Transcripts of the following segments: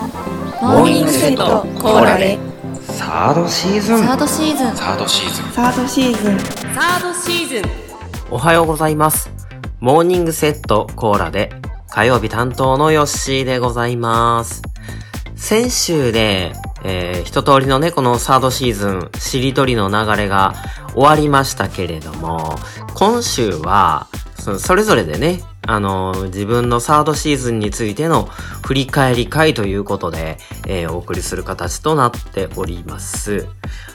モーニングセットコーラで。サードシーズン。サードシーズン。サードシーズン。サードシーズン。サードシーズン。おはようございます。モーニングセットコーラで。火曜日担当のヨッシーでございます。先週で、えー、一通りのね、このサードシーズン、しりとりの流れが終わりましたけれども、今週は、そそれぞれでね、あの自分のサードシーズンについての振り返り会ということで、えーお送りする形となっております。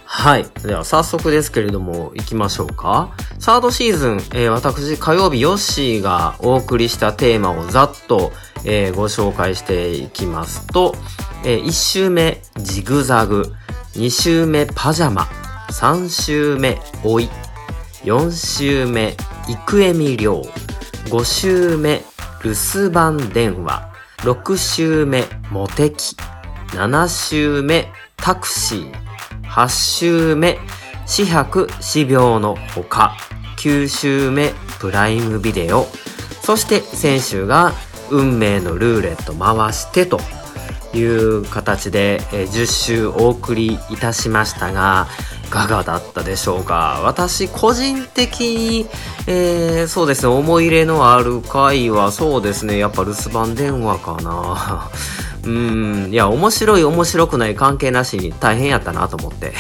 はい。では早速ですけれども、行きましょうか。サードシーズン、えー私火曜日ヨッシーがお送りしたテーマをざっと、えーご紹介していきますと、え1週目、ジグザグ。2週目、パジャマ。3週目、老い。4週目、イクエミリョウ。5週目、留守番電話。6週目、モテキ。7週目、タクシー。8週目、四白四病のほか。9週目、プライムビデオ。そして先週が、運命のルーレット回してという形で、10週お送りいたしましたが、かがだったでしょうか私個人的に、えーそうですね、思い入れのある回はそうですね、やっぱ留守番電話かな。うん、いや、面白い面白くない関係なしに大変やったなと思って。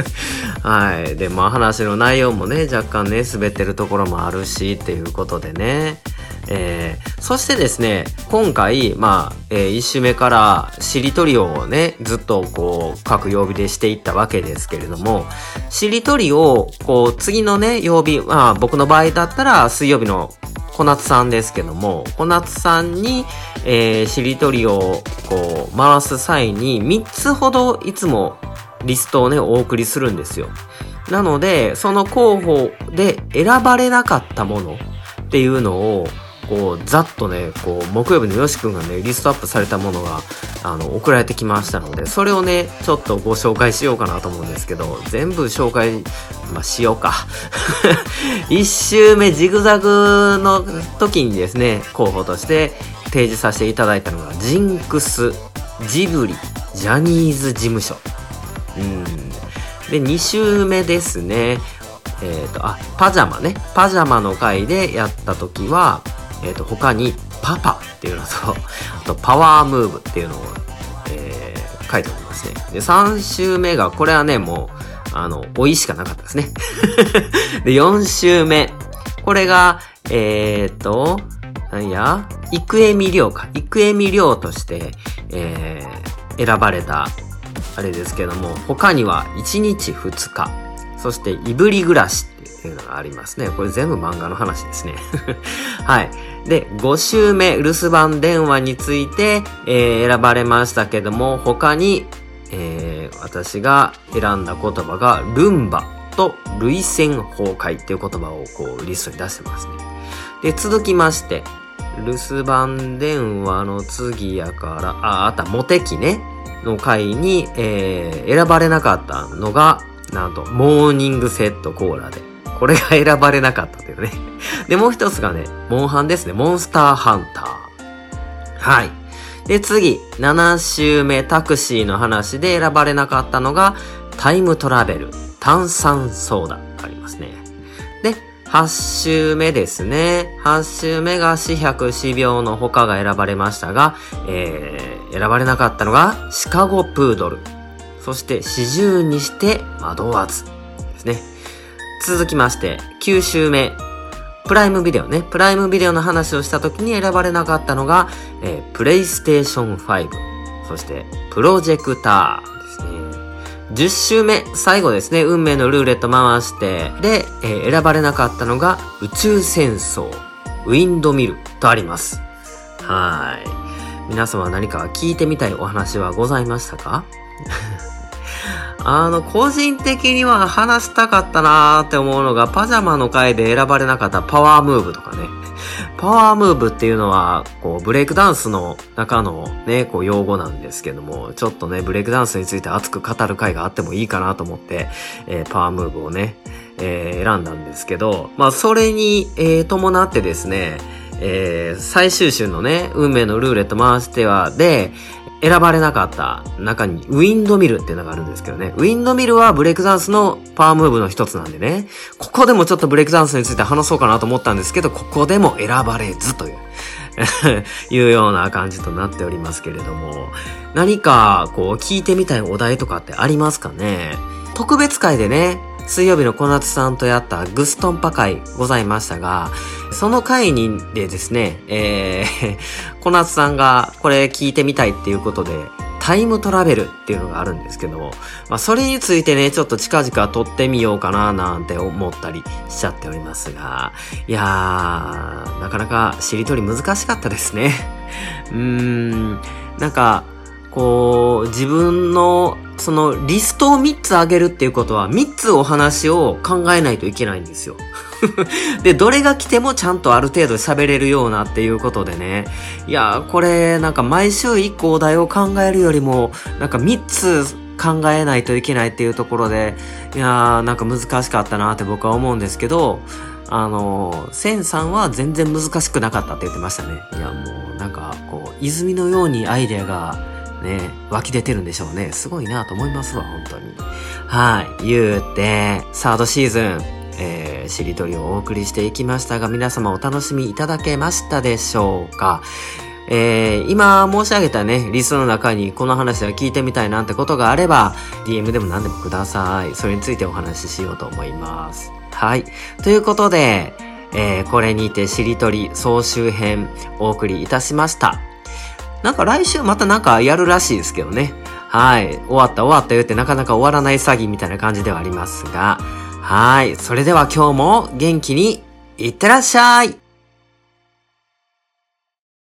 はい。で、まあ話の内容もね、若干ね、滑ってるところもあるし、っていうことでね。えー、そしてですね、今回、まあ、えー、一週目から、しりとりをね、ずっとこう、各曜日でしていったわけですけれども、しりとりを、こう、次のね、曜日、まあ、僕の場合だったら、水曜日の小夏さんですけども、小夏さんに、えー、しりとりを、こう、回す際に、3つほどいつもリストをね、お送りするんですよ。なので、その候補で選ばれなかったものっていうのを、こう、ざっとね、こう、木曜日のよしくんがね、リストアップされたものが、あの、送られてきましたので、それをね、ちょっとご紹介しようかなと思うんですけど、全部紹介、まあ、しようか。一周目ジグザグの時にですね、候補として提示させていただいたのが、ジンクス、ジブリ、ジャニーズ事務所。うん。で、2週目ですね。えっ、と、あ、パジャマね。パジャマの回でやった時は、えっ、と、他に、パパっていうのと、あと、パワームーブっていうのを、えー書いておりますね。で、3週目が、これはね、もう、あの、老いしかなかったですね。で、4週目。これが、えっ、と、なんや、イクエミリョウか。イクエミリョウとして、えー選ばれた、あれですけども、他には1日2日、そしていぶり暮らしっていうのがありますね。これ全部漫画の話ですね。はい。で、5週目、留守番電話について、えー選ばれましたけども、他に、えー私が選んだ言葉が、ルンバと涙腺崩壊っていう言葉をこうリストに出してますね。で、続きまして、留守番電話の次やから、あ、あった、モテキね、の回に、えー選ばれなかったのが、なんと、モーニングセットコーラで。これが選ばれなかったというね。で、もう一つがね、モンハンですね。モンスターハンター。はい。で、次、7週目タクシーの話で選ばれなかったのが、タイムトラベル、炭酸ソーダ、ありますね。で、8週目ですね。8週目が四百四病の他が選ばれましたが、えー、選ばれなかったのが、シカゴプードル。そして、四十にして惑わず。ですね。続きまして、9週目。プライムビデオね。プライムビデオの話をした時に選ばれなかったのが、えープレイステーション5。そして、プロジェクターですね。10周目、最後ですね。運命のルーレット回して、で、えー選ばれなかったのが、宇宙戦争、ウィンドミルとあります。はい。皆様何か聞いてみたいお話はございましたか？あの、個人的には話したかったなーって思うのが、パジャマの回で選ばれなかったパワームーブとかね。パワームーブっていうのは、こう、ブレイクダンスの中のね、こう、用語なんですけども、ちょっとね、ブレイクダンスについて熱く語る回があってもいいかなと思って、えーパワームーブをね、えー選んだんですけど、まあ、それに、えー伴ってですね、えー最終週のね、運命のルーレット回しては、で、選ばれなかった中にウィンドミルっていうのがあるんですけどね。ウィンドミルはブレイクダンスのパワームーブの一つなんでね。ここでもちょっとブレイクダンスについて話そうかなと思ったんですけど、ここでも選ばれずという。いうような感じとなっておりますけれども、何かこう聞いてみたいお題とかってありますかね？特別会でね、水曜日の小夏さんとやったグストンパ会ございましたが、その会にでですね、えー、小夏さんがこれ聞いてみたいっていうことで、タイムトラベルっていうのがあるんですけども、まあそれについてね、ちょっと近々撮ってみようかななんて思ったりしちゃっておりますが、いやー、なかなかしりとり難しかったですね。うーん、なんか、こう、自分の、その、リストを3つあげるっていうことは、3つお話を考えないといけないんですよ。で、どれが来てもちゃんとある程度喋れるようなっていうことでね。いやこれ、なんか毎週1個お題を考えるよりも、なんか3つ考えないといけないっていうところで、いやー、なんか難しかったなって僕は思うんですけど、あの、センさんは全然難しくなかったって言ってましたね。いや、もう、なんか、こう、泉のようにアイデアが、ね、湧き出てるんでしょうね。すごいなと思いますわ、本当に。はい。言うて、サードシーズン、えー、しりとりをお送りしていきましたが、皆様お楽しみいただけましたでしょうか？えー、今申し上げたね、リストの中にこの話は聞いてみたいなんてことがあれば、DM でも何でもください。それについてお話ししようと思います。はい。ということで、えー、これにてしりとり総集編お送りいたしました。なんか来週またなんかやるらしいですけどね。はい。終わった終わった言ってなかなか終わらない詐欺みたいな感じではありますが。はい。それでは今日も元気にいってらっしゃい